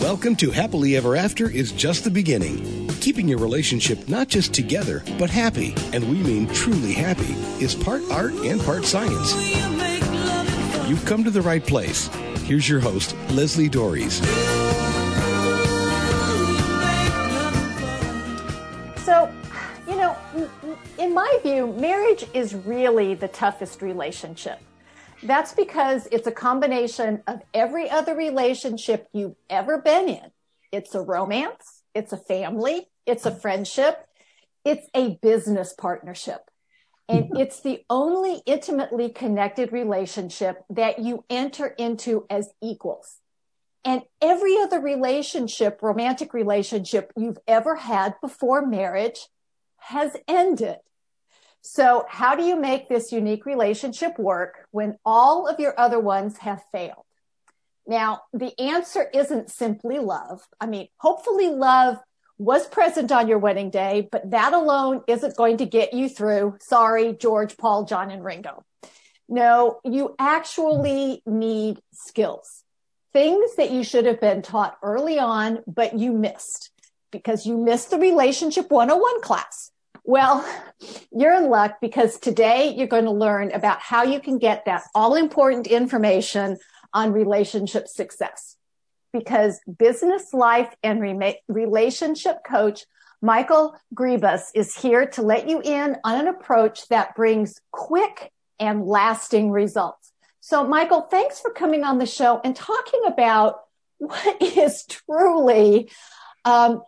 Welcome to Happily Ever After is just the beginning. Keeping your relationship not just together, but happy, and we mean truly happy, is part art and part science. You've come to the right place. Here's your host, Leslie Doares. So, you know, in my view, marriage is really the toughest relationship. That's because it's a combination of every other relationship you've ever been in. It's a romance, it's a family, it's a friendship, it's a business partnership. And mm-hmm. it's the only intimately connected relationship that you enter into as equals. And every other relationship, romantic relationship you've ever had before marriage has ended. So how do you make this unique relationship work when all of your other ones have failed? Now, the answer isn't simply love. I mean, hopefully love was present on your wedding day, but that alone isn't going to get you through. Sorry, George, Paul, John, and Ringo. No, you actually need skills, things that you should have been taught early on, but you missed because you missed the relationship 101 class. Well, you're in luck because today you're going to learn about how you can get that all important information on relationship success. Because business life and re- relationship coach Michael Grebus is here to let you in on an approach that brings quick and lasting results. So Michael, thanks for coming on the show and talking about what is truly um,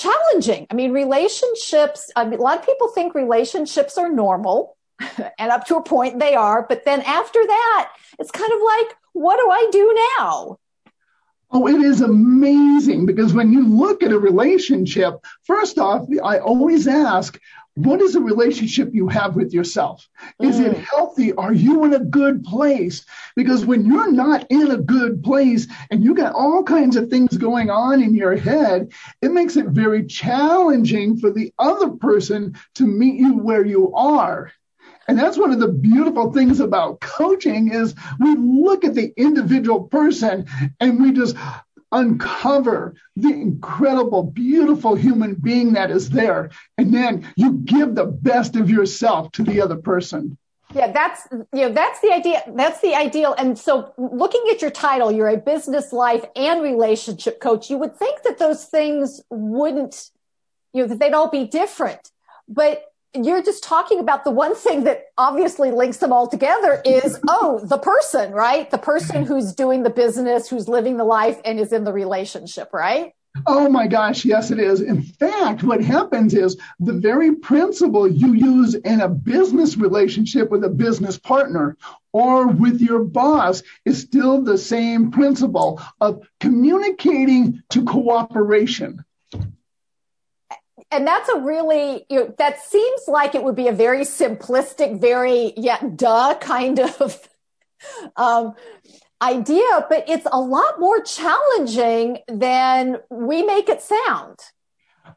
challenging. I mean, relationships, I mean, a lot of people think relationships are normal and up to a point they are, but then after that, it's kind of like, what do I do now? Oh, it is amazing because when you look at a relationship, first off, I always ask, what is the relationship you have with yourself? Is mm. it healthy? Are you in a good place? Because when you're not in a good place and you got all kinds of things going on in your head, it makes it very challenging for the other person to meet you where you are. And that's one of the beautiful things about coaching is we look at the individual person and we just uncover the incredible, beautiful human being that is there. And then you give the best of yourself to the other person. Yeah, that's you know that's the idea. That's the ideal. And so, looking at your title, you're a business life and relationship coach. You would think that those things wouldn't, you know, that they'd all be different. But you're just talking about the one thing that obviously links them all together is, oh, the person, right? The person who's doing the business, who's living the life and is in the relationship, right? Oh my gosh, yes, it is. In fact, what happens is the very principle you use in a business relationship with a business partner or with your boss is still the same principle of communicating to cooperation and that's a really you know, that seems like it would be a very simplistic very yeah duh kind of um, idea but it's a lot more challenging than we make it sound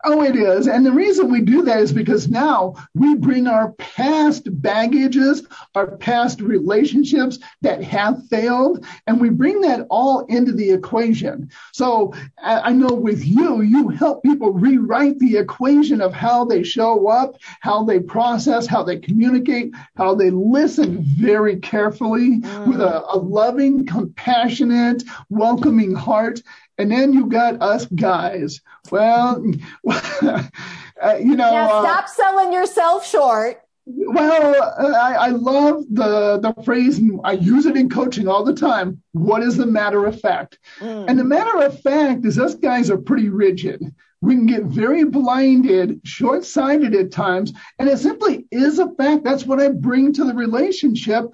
Oh, it is. And the reason we do that is because now we bring our past baggages, our past relationships that have failed, and we bring that all into the equation. So I know with you, you help people rewrite the equation of how they show up, how they process, how they communicate, how they listen very carefully mm. with a, a loving, compassionate, welcoming heart. And then you got us guys. Well, uh, you know. Now stop uh, selling yourself short. Well, I, I, love the the phrase, and I use it in coaching all the time. What is the matter of fact? Mm. And the matter of fact is, us guys are pretty rigid. We can get very blinded, short sighted at times, and it simply is a fact. That's what I bring to the relationship.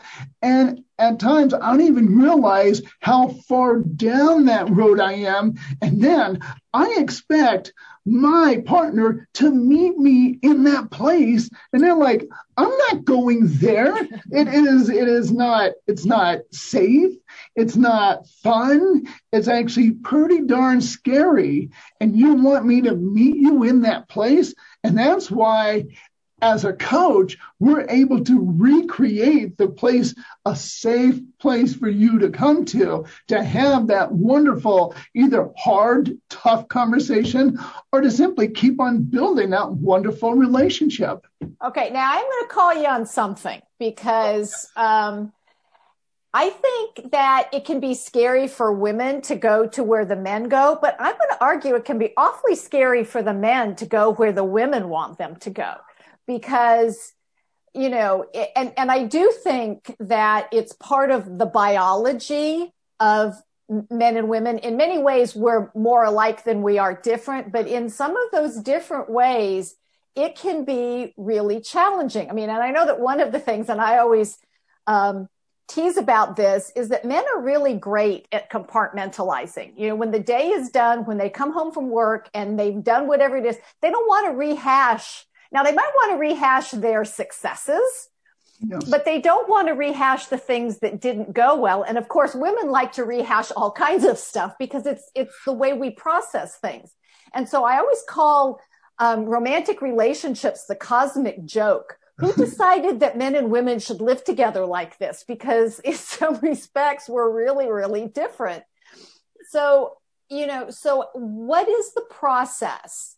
And at times, I don't even realize how far down that road I am. And then I expect my partner to meet me in that place. And they're like, I'm not going there. It is, it is not, it's not safe. It's not fun. It's actually pretty darn scary. And you want me to meet you in that place. And that's why as a coach, we're able to recreate the place, a safe place for you to come to, to have that wonderful, either hard, tough conversation or to simply keep on building that wonderful relationship. Okay, now I'm going to call you on something because um, I think that it can be scary for women to go to where the men go, but I'm going to argue it can be awfully scary for the men to go where the women want them to go. Because you know and and I do think that it's part of the biology of men and women in many ways we're more alike than we are different but in some of those different ways it can be really challenging. I mean and i know that one of the things and i always um, tease about this is that men are really great at compartmentalizing. You know, when the day is done, when they come home from work and they've done whatever it is, they don't want to rehash now, they might want to rehash their successes, yes. but they don't want to rehash the things that didn't go well. And of course, women like to rehash all kinds of stuff because it's it's the way we process things. And so I always call um, romantic relationships the cosmic joke. Who decided that men and women should live together like this? Because in some respects, we're really, really different. So, you know, so what is the process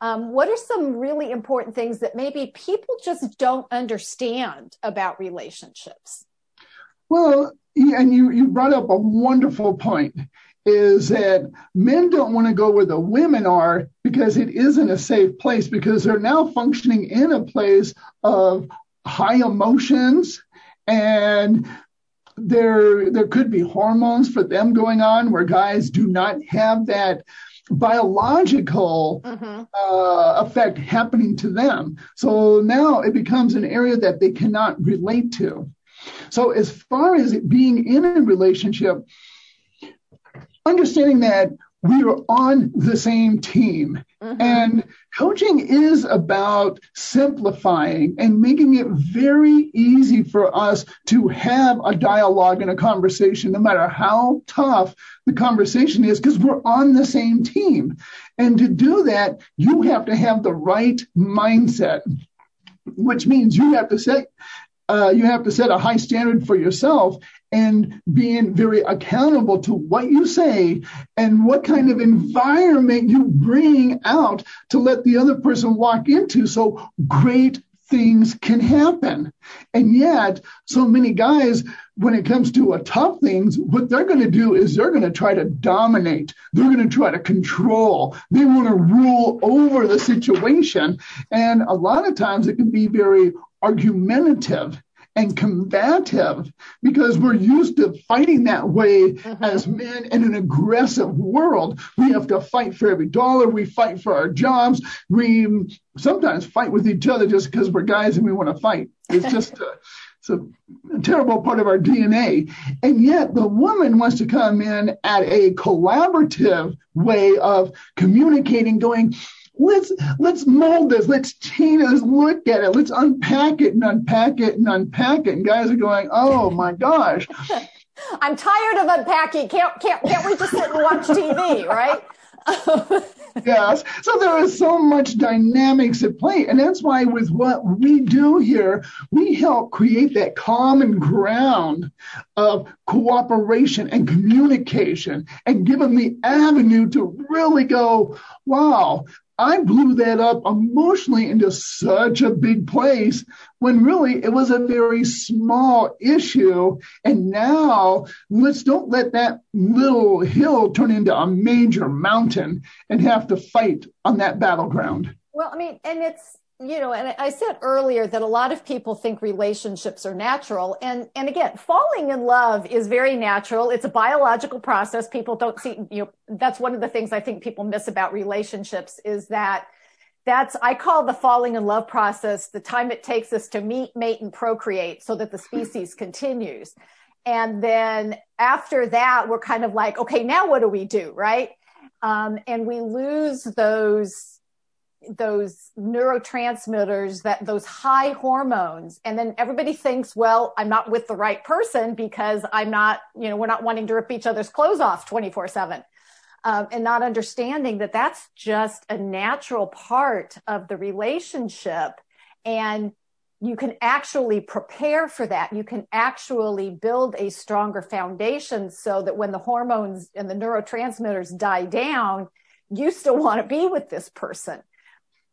um, what are some really important things that maybe people just don't understand about relationships? Well, and you, you brought up a wonderful point is that men don't want to go where the women are because it isn't a safe place because they're now functioning in a place of high emotions and there there could be hormones for them going on where guys do not have that biological mm-hmm. uh, effect happening to them. So now it becomes an area that they cannot relate to. So, as far as it being in a relationship, understanding that we are on the same team. Mm-hmm. And coaching is about simplifying and making it very easy for us to have a dialogue and a conversation, no matter how tough the conversation is, because we're on the same team. And to do that, you have to have the right mindset, which means you have to say, uh, you have to set a high standard for yourself and being very accountable to what you say and what kind of environment you bring out to let the other person walk into so great things can happen. And yet, so many guys, when it comes to a tough things, what they're going to do is they're going to try to dominate. They're going to try to control. They want to rule over the situation. And a lot of times it can be very argumentative and combative because we're used to fighting that way mm-hmm. as men in an aggressive world. We have to fight for every dollar. We fight for our jobs. We sometimes fight with each other just because we're guys and we want to fight. It's just a, it's a, a terrible part of our DNA. And yet the woman wants to come in at a collaborative way of communicating, going, let's let's mold this. Let's change Let's look at it. Let's unpack it and unpack it and unpack it. And guys are going, oh my gosh. I'm tired of unpacking. Can't can't can't we just sit and watch TV, right? yes. So there is so much dynamics at play. And that's why with what we do here, we help create that common ground of cooperation and communication and give them the avenue to really go, wow, I blew that up emotionally into such a big place when really it was a very small issue. And now let's don't let that little hill turn into a major mountain and have to fight on that battleground. Well, I mean, and it's you know, and I said earlier that a lot of people think relationships are natural. And, and again, falling in love is very natural. It's a biological process. People don't see, you know, that's one of the things I think people miss about relationships is that that's, I call the falling in love process the time it takes us to meet, mate, and procreate so that the species continues. And then after that, we're kind of like, okay, now what do we do? Right. Um, and we lose those, those neurotransmitters that those high hormones and then everybody thinks well i'm not with the right person because i'm not you know we're not wanting to rip each other's clothes off 24 7 um, and not understanding that that's just a natural part of the relationship And you can actually prepare for that. You can actually build a stronger foundation so that when the hormones and the neurotransmitters die down, you still want to be with this person.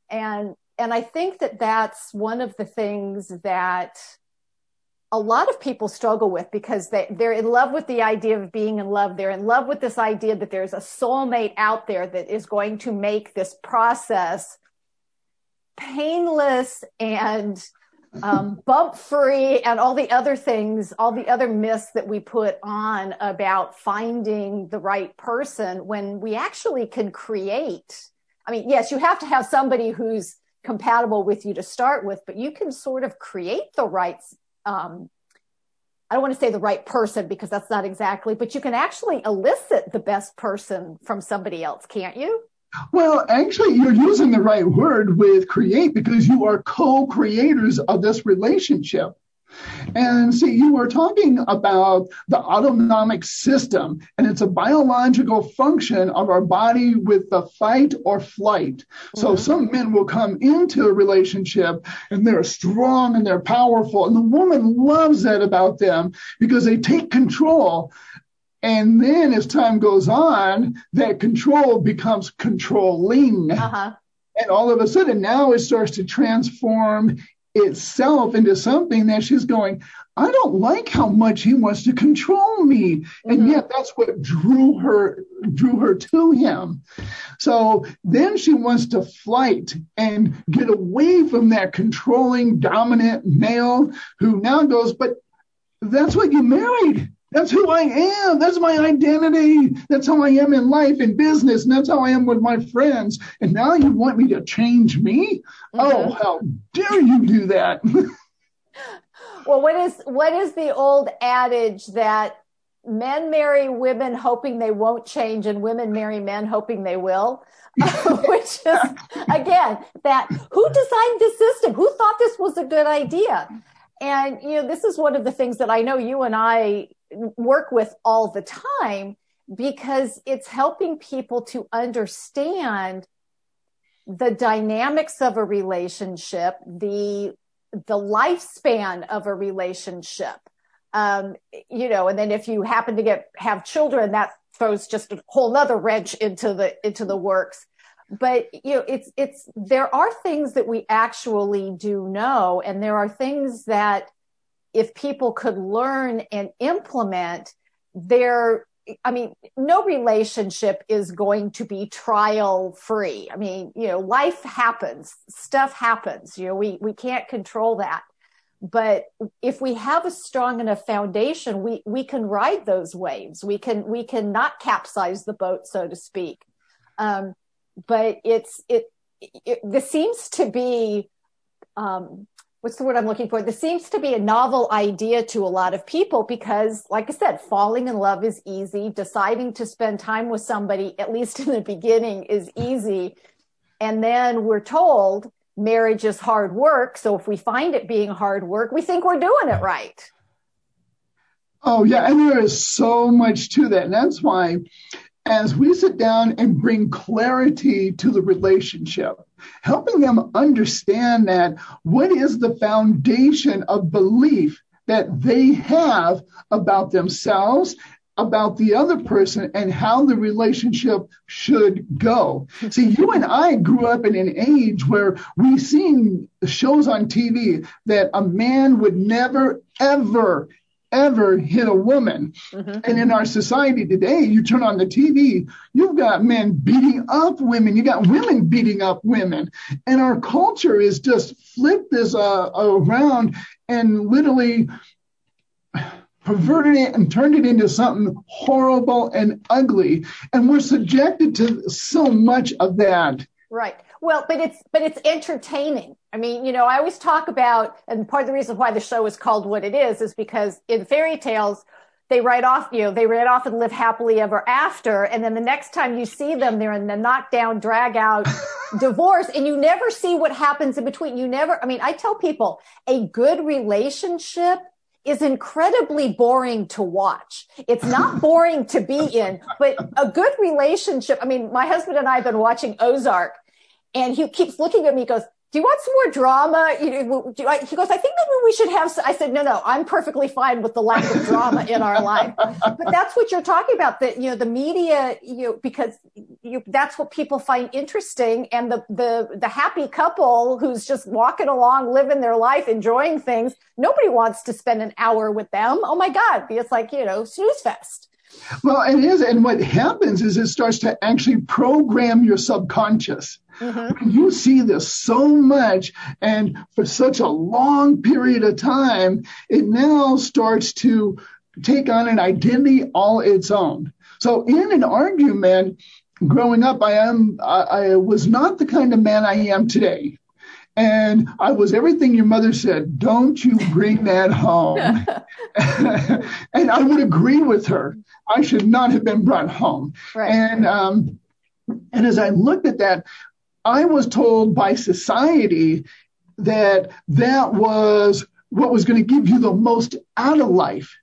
And, and I think that that's one of the things that a lot of people struggle with because they, they're in love with the idea of being in love. They're in love with this idea that there's a soulmate out there that is going to make this process painless and um, bump free and all the other things, all the other myths that we put on about finding the right person when we actually can create. I mean, yes, you have to have somebody who's compatible with you to start with, but you can sort of create the right, um, I don't want to say the right person because that's not exactly, but you can actually elicit the best person from somebody else, can't you? Well, actually, you're using the right word with create because you are co-creators of this relationship. And see, you were talking about the autonomic system, and it's a biological function of our body with the fight or flight. So mm-hmm. some men will come into a relationship and they're strong and they're powerful, and the woman loves that about them because they take control. And then as time goes on, that control becomes controlling. Uh-huh. And all of a sudden now it starts to transform itself into something that she's going, I don't like how much he wants to control me. Mm-hmm. And yet that's what drew her, drew her to him. So then she wants to flight and get away from that controlling, dominant male who now goes, but that's what you married. That's who I am. That's my identity. That's how I am in life and business. And that's how I am with my friends. And now you want me to change me? Mm-hmm. Oh, how dare you do that? well, what is, what is the old adage that men marry women hoping they won't change and women marry men hoping they will? Which is, again, that who designed this system? Who thought this was a good idea? And, you know, this is one of the things that I know you and I work with all the time because it's helping people to understand the dynamics of a relationship, the, the lifespan of a relationship. Um, you know, and then if you happen to get, have children, that throws just a whole nother wrench into the, into the works. But, you know, it's, it's, there are things that we actually do know, and there are things that if people could learn and implement their I mean, no relationship is going to be trial free. I mean, you know, life happens, stuff happens, you know, we, we can't control that. But if we have a strong enough foundation, we, we can ride those waves. We can, we can not capsize the boat, so to speak. Um, but it's, it, it, this seems to be, um, what's the word I'm looking for? This seems to be a novel idea to a lot of people because, like I said, falling in love is easy. Deciding to spend time with somebody, at least in the beginning, is easy. And then we're told marriage is hard work. So if we find it being hard work, we think we're doing it right. Oh, yeah. And there is so much to that. And that's why as we sit down and bring clarity to the relationship, helping them understand that what is the foundation of belief that they have about themselves, about the other person, and how the relationship should go. See, you and I grew up in an age where we've seen shows on TV that a man would never, ever, ever hit a woman. Mm-hmm. And in our society today, you turn on the TV, you've got men beating up women, you got women beating up women. And our culture is just flipped this uh, around and literally perverted it and turned it into something horrible and ugly. And we're subjected to so much of that. Right. Well, but it's but it's entertaining. I mean, you know, I always talk about, and part of the reason why the show is called what it is, is because in fairy tales, they write off, you know, they write off and live happily ever after. And then the next time you see them, they're in the knockdown, drag out divorce and you never see what happens in between. You never, I mean, I tell people a good relationship is incredibly boring to watch. It's not boring to be in, but a good relationship. I mean, my husband and I have been watching Ozark and he keeps looking at me, goes, do you want some more drama? You know, you, I, he goes, I think maybe we should have. I said, no, no, I'm perfectly fine with the lack of drama in our life. But that's what you're talking about. That you know, the media, you know, because you, that's what people find interesting, and the the the happy couple who's just walking along, living their life, enjoying things. Nobody wants to spend an hour with them. Oh my God, it's like you know, snooze fest. Well, it is. And what happens is it starts to actually program your subconscious. Mm-hmm. You see this so much and for such a long period of time, it now starts to take on an identity all its own. So in an argument, growing up, I am, I, I was not the kind of man I am today. And I was everything your mother said. Don't you bring that home. and I would agree with her. I should not have been brought home. And um, and as I looked at that, I was told by society that that was what was going to give you the most out of life.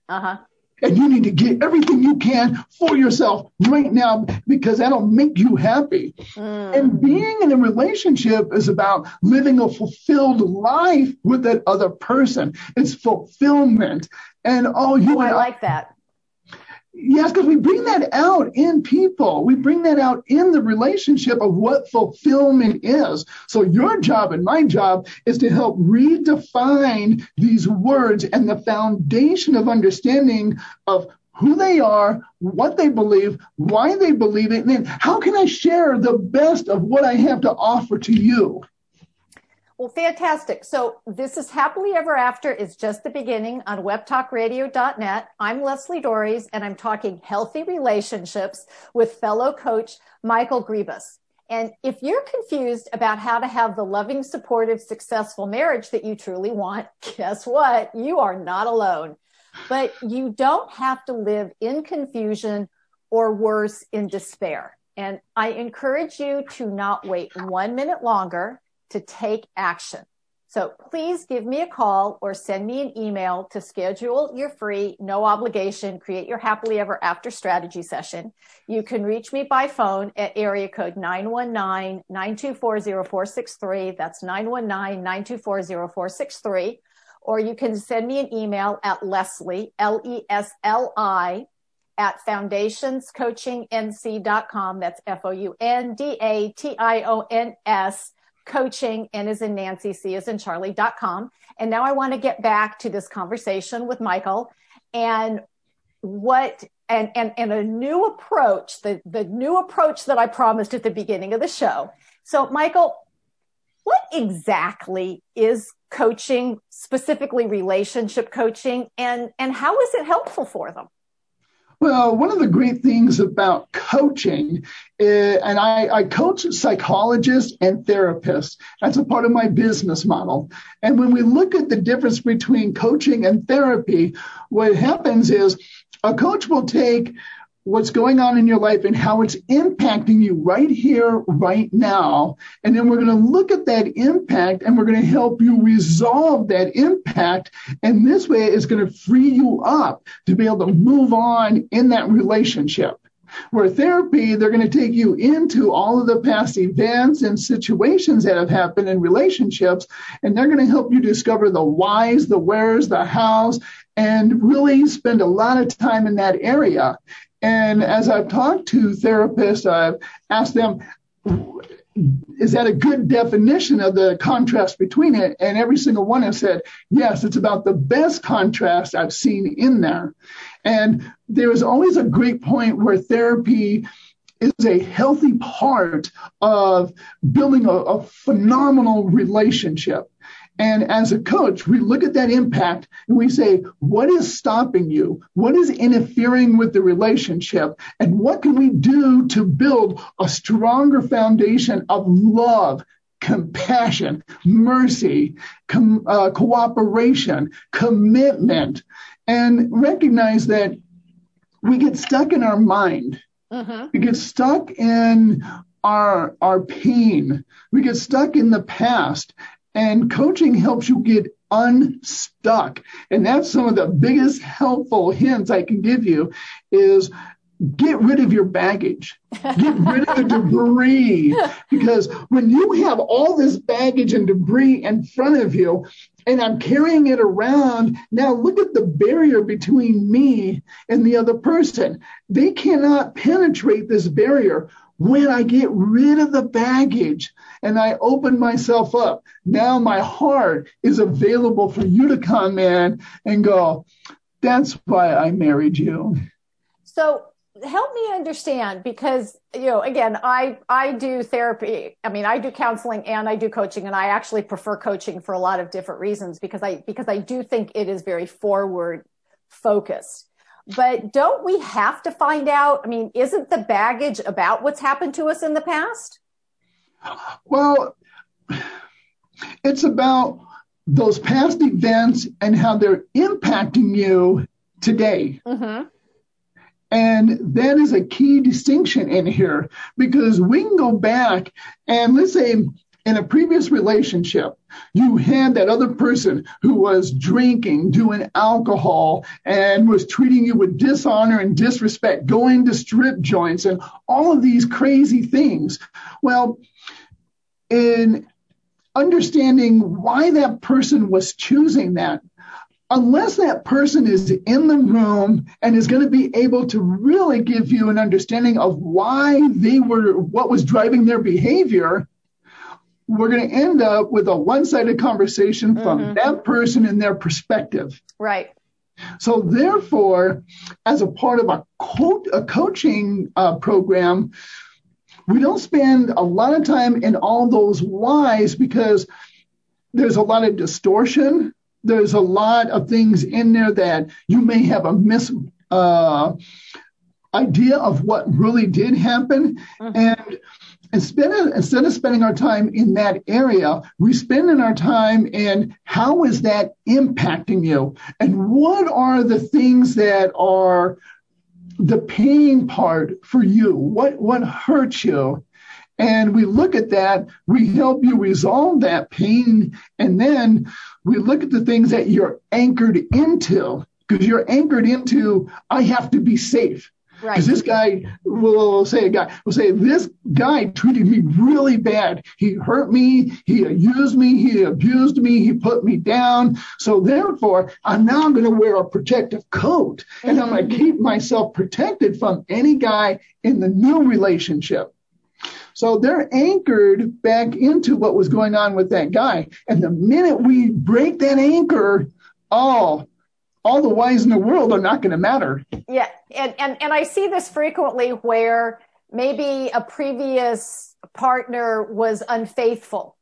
And you need to get everything you can for yourself right now because that'll make you happy. Mm. And being in a relationship is about living a fulfilled life with that other person. It's fulfillment. And all you oh, I like that. Yes, because we bring that out in people. We bring that out in the relationship of what fulfillment is. So your job and my job is to help redefine these words and the foundation of understanding of who they are, what they believe, why they believe it, and then how can I share the best of what I have to offer to you? Well, fantastic. So this is Happily Ever After is just the beginning on webtalkradio.net. I'm Leslie Doares and I'm talking healthy relationships with fellow coach Michael Grebus. And if you're confused about how to have the loving, supportive, successful marriage that you truly want, guess what? You are not alone. But you don't have to live in confusion or worse in despair. And I encourage you to not wait one minute longer to take action. So please give me a call or send me an email to schedule your free, no obligation, create your happily ever after strategy session. You can reach me by phone at area code 919-924-0463. That's 919-924-0463. Or you can send me an email at Leslie, L-E-S-L-I, at foundationscoachingnc.com. That's F-O-U-N-D-A-T-I-O-N-S coaching and is in Nancy C is in Charlie.com. And now I want to get back to this conversation with Michael and what and and and a new approach, the the new approach that I promised at the beginning of the show. So Michael, what exactly is coaching, specifically relationship coaching, and and how is it helpful for them? Well, one of the great things about coaching, is, and I, I, coach psychologists and therapists. That's a part of my business model. And when we look at the difference between coaching and therapy, what happens is a coach will take what's going on in your life and how it's impacting you right here, right now. And then we're going to look at that impact and we're going to help you resolve that impact. And this way is going to free you up to be able to move on in that relationship. Where therapy, they're going to take you into all of the past events and situations that have happened in relationships, and they're going to help you discover the whys, the wheres, the hows, and really spend a lot of time in that area. And as I've talked to therapists, I've asked them, is that a good definition of the contrast between it? And every single one has said, yes, it's about the best contrast I've seen in there. And there is always a great point where therapy is a healthy part of building a, a phenomenal relationship. And as a coach, we look at that impact and we say, what is stopping you? What is interfering with the relationship? And what can we do to build a stronger foundation of love, compassion, mercy, com- uh, cooperation, commitment, and recognize that we get stuck in our mind. Mm-hmm. We get stuck in our our pain. We get stuck in the past. And coaching helps you get unstuck. And that's some of the biggest helpful hints I can give you is get rid of your baggage, get rid of the debris. Because when you have all this baggage and debris in front of you, and I'm carrying it around, now look at the barrier between me and the other person. They cannot penetrate this barrier. When I get rid of the baggage and I open myself up, now my heart is available for you to come in and go, that's why I married you. So help me understand because you know again i i do therapy i mean i do counseling and i do coaching and i actually prefer coaching for a lot of different reasons because i because i do think it is very forward focused but don't we have to find out? I mean isn't the baggage about what's happened to us in the past? Well it's about those past events and how they're impacting you today. Mm-hmm. And that is a key distinction in here because we can go back and let's say in a previous relationship, you had that other person who was drinking, doing alcohol, and was treating you with dishonor and disrespect, going to strip joints, and all of these crazy things. Well, in understanding why that person was choosing that, unless that person is in the room and is going to be able to really give you an understanding of why they were, what was driving their behavior, we're going to end up with a one sided conversation from mm-hmm. that person and their perspective. Right. So, therefore, as a part of a, co- a coaching uh, program, we don't spend a lot of time in all those whys because there's a lot of distortion there's a lot of things in there that you may have a mis uh, idea of what really did happen. Mm-hmm. And instead of, instead of spending our time in that area, we spend in our time in how is that impacting you? And what are the things that are the pain part for you? What, what hurts you? And we look at that, we help you resolve that pain, and then we look at the things that you're anchored into, because you're anchored into, I have to be safe. Because this guy will say a guy will say this guy treated me really bad. He hurt me. He used me. He abused me. He put me down. So therefore, I'm now going to wear a protective coat, and. I'm going to keep myself protected from any guy in the new relationship. So they're anchored back into what was going on with that guy. And the minute we break that anchor, oh, all the whys in the world are not going to matter. Yeah. And, and, and I see this frequently where maybe a previous partner was unfaithful.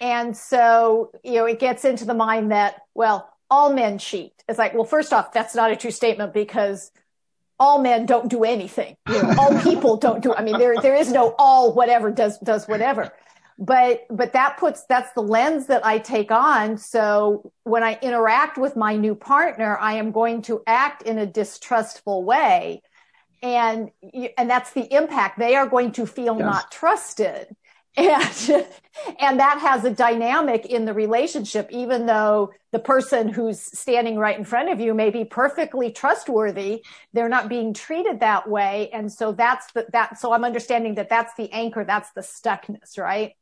And so, you know, it gets into the mind that, well, all men cheat. It's like, well, first off, that's not a true statement because all men don't do anything. You know, all people don't do. I mean, there there is no all whatever does does whatever. But but that puts that's the lens that I take on. So when I interact with my new partner, I am going to act in a distrustful way, and and that's the impact. They are going to feel yes. not trusted and and that has a dynamic in the relationship even though the person who's standing right in front of you may be perfectly trustworthy they're not being treated that way and so that's the, that so i'm understanding that that's the anchor that's the stuckness right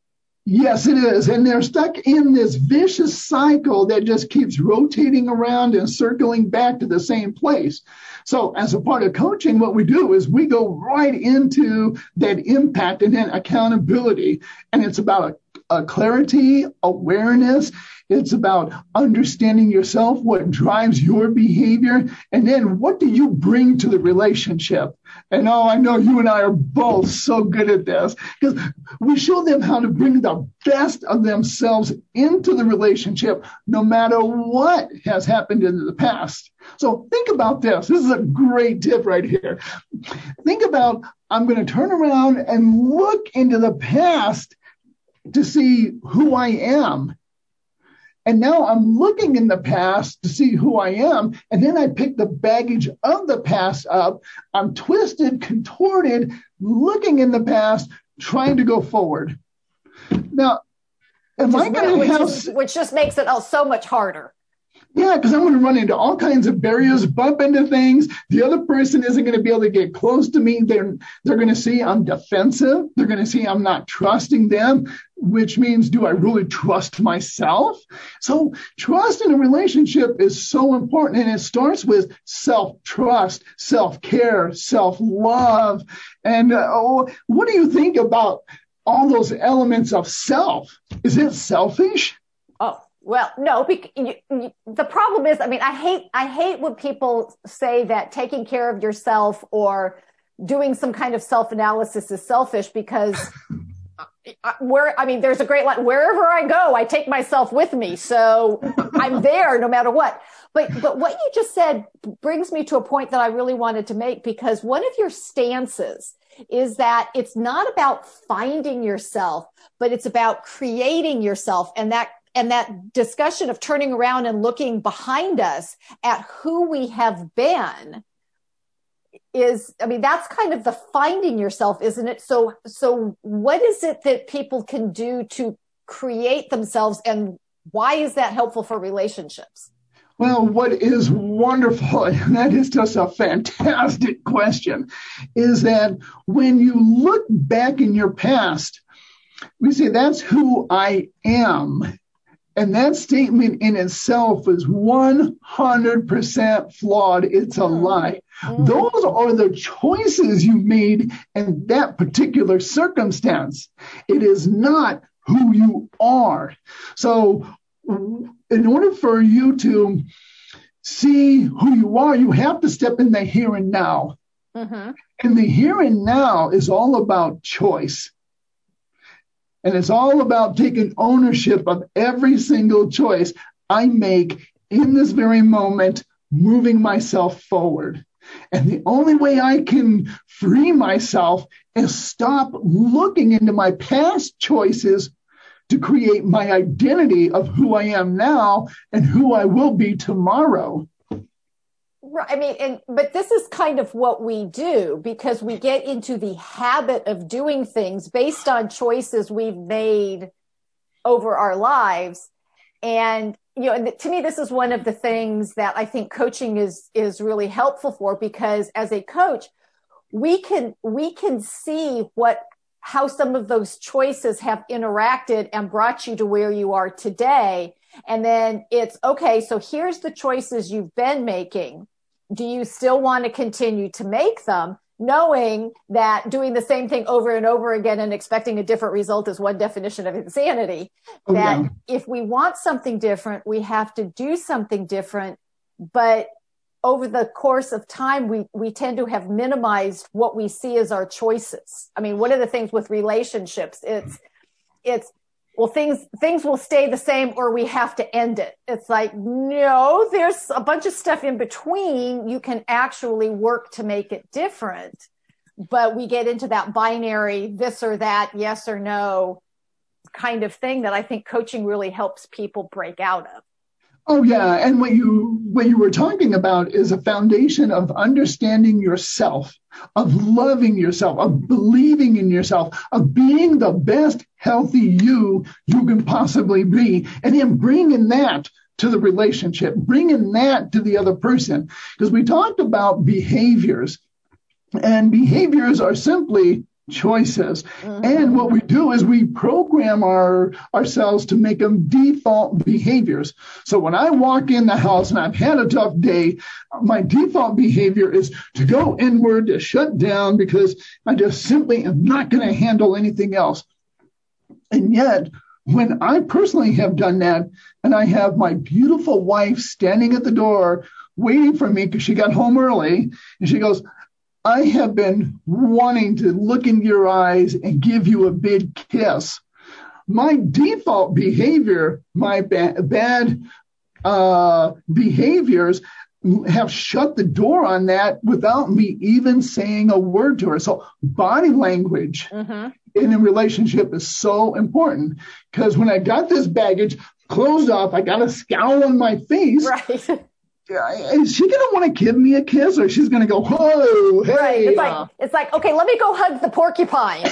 Yes, it is. And they're stuck in this vicious cycle that just keeps rotating around and circling back to the same place. So as a part of coaching, what we do is we go right into that impact and then accountability. And it's about clarity, awareness, it's about understanding yourself, what drives your behavior, and then what do you bring to the relationship? And oh, I know you and I are both so good at this because we show them how to bring the best of themselves into the relationship, no matter what has happened in the past. So think about this. This is a great tip right here. Think about I'm going to turn around and look into the past to see who I am and now I'm looking in the past to see who I am. And then I pick the baggage of the past up. I'm twisted, contorted, looking in the past, trying to go forward. Now, am I going to have. Which just makes it all so much harder. Yeah, because I'm going to run into all kinds of barriers, bump into things. The other person isn't going to be able to get close to me. They're they're going to see I'm defensive. They're going to see I'm not trusting them, which means do I really trust myself? So trust in a relationship is so important, and it starts with self-trust, self-care, self-love. And uh, oh, what do you think about all those elements of self? Is it selfish? Oh, well, no, because you, you, the problem is, I mean, I hate, I hate when people say that taking care of yourself or doing some kind of self analysis is selfish because where, I mean, there's a great line, wherever I go, I take myself with me. So I'm there no matter what. But, but what you just said brings me to a point that I really wanted to make because one of your stances is that it's not about finding yourself, but it's about creating yourself. And that and that discussion of turning around and looking behind us at who we have been is i mean that's kind of the finding yourself isn't it so so what is it that people can do to create themselves and why is that helpful for relationships well, what is wonderful, and that is just a fantastic question, is that when you look back in your past, we say that's who I am. And that statement in itself is 100% flawed. It's a lie. Mm-hmm. Those are the choices you made in that particular circumstance. It is not who you are. So, in order for you to see who you are, you have to step in the here and now. Mm-hmm. And the here and now is all about choice. And it's all about taking ownership of every single choice I make in this very moment, moving myself forward. And the only way I can free myself is stop looking into my past choices to create my identity of who I am now and who I will be tomorrow. Right. I mean, and but this is kind of what we do because we get into the habit of doing things based on choices we've made over our lives. And you know, and to me, this is one of the things that I think coaching is is really helpful for because as a coach, we can we can see what how some of those choices have interacted and brought you to where you are today. And then it's okay. So here's the choices you've been making do you still want to continue to make them knowing that doing the same thing over and over again and expecting a different result is one definition of insanity? Oh, that yeah. if we want something different we have to do something different. But over the course of time we we tend to have minimized what we see as our choices. I mean one of the things with relationships it's it's well things things will stay the same or we have to end it. It's like no there's a bunch of stuff in between you can actually work to make it different. But we get into that binary this or that yes or no kind of thing that i think coaching really helps people break out of Oh yeah, and what you what you were talking about is a foundation of understanding yourself, of loving yourself, of believing in yourself, of being the best healthy you you can possibly be, and then bringing that to the relationship, bringing that to the other person. Because we talked about behaviors, and behaviors are simply choices. Mm-hmm. And what we do is we program our ourselves to make them default behaviors. So when I walk in the house and I've had a tough day, my default behavior is to go inward, to shut down because I just simply am not going to handle anything else. And yet, when I personally have done that, and I have my beautiful wife standing at the door waiting for me because she got home early, and she goes, I have been wanting to look in your eyes and give you a big kiss. My default behavior, my ba- bad uh, behaviors have shut the door on that without me even saying a word to her. So body language mm-hmm. in a relationship is so important because when I got this baggage closed off, I got a scowl on my face. Right. is she going to want to give me a kiss or she's going to go, whoa, hey. Right. It's like, it's like, okay, let me go hug the porcupine.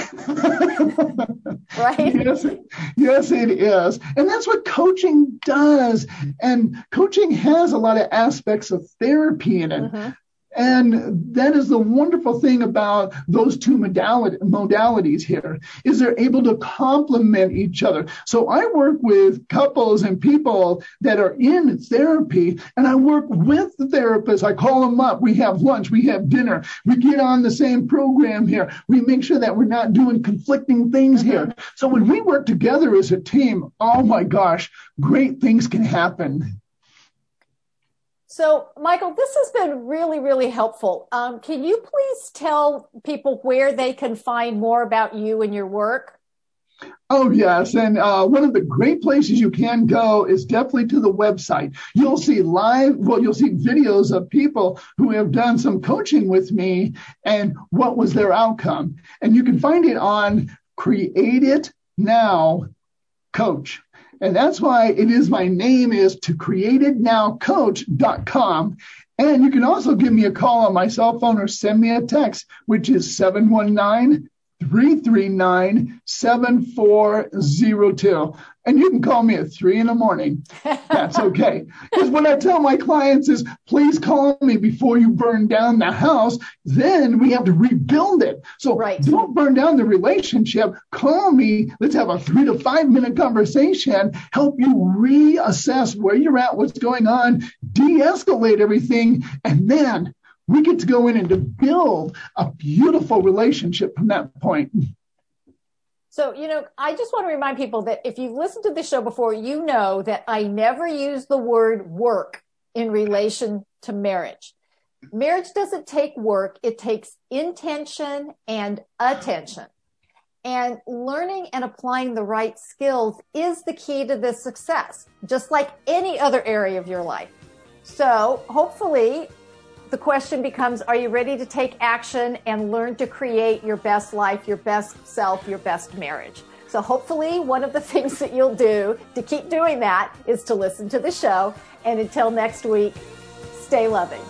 right? Yes, yes, it is. And that's what coaching does. And coaching has a lot of aspects of therapy in it. Mm-hmm. And that is the wonderful thing about those two modality, modalities here is they're able to complement each other. So I work with couples and people that are in therapy and I work with the therapist. I call them up. We have lunch. We have dinner. We get on the same program here. We make sure that we're not doing conflicting things mm-hmm. here. So when we work together as a team, oh my gosh, great things can happen. So, Michael, this has been really, really helpful. Um, can you please tell people where they can find more about you and your work? Oh, yes. And uh, one of the great places you can go is definitely to the website. You'll see live, well, you'll see videos of people who have done some coaching with me and what was their outcome. And you can find it on Create It Now Coach. And that's why it is my name is to createitnowcoach.com. And you can also give me a call on my cell phone or send me a text, which is 719 339 7402. And you can call me at three in the morning. That's okay. Because what I tell my clients is, please call me before you burn down the house. Then we have to rebuild it. So right. don't burn down the relationship. Call me. Let's have a three to five minute conversation, help you reassess where you're at, what's going on, de escalate everything. And then we get to go in and to build a beautiful relationship from that point. So, you know, I just want to remind people that if you've listened to the show before, you know that I never use the word work in relation to marriage. Marriage doesn't take work, it takes intention and attention. And learning and applying the right skills is the key to this success, just like any other area of your life. So hopefully the question becomes Are you ready to take action and learn to create your best life, your best self, your best marriage? So, hopefully, one of the things that you'll do to keep doing that is to listen to the show. And until next week, stay loving.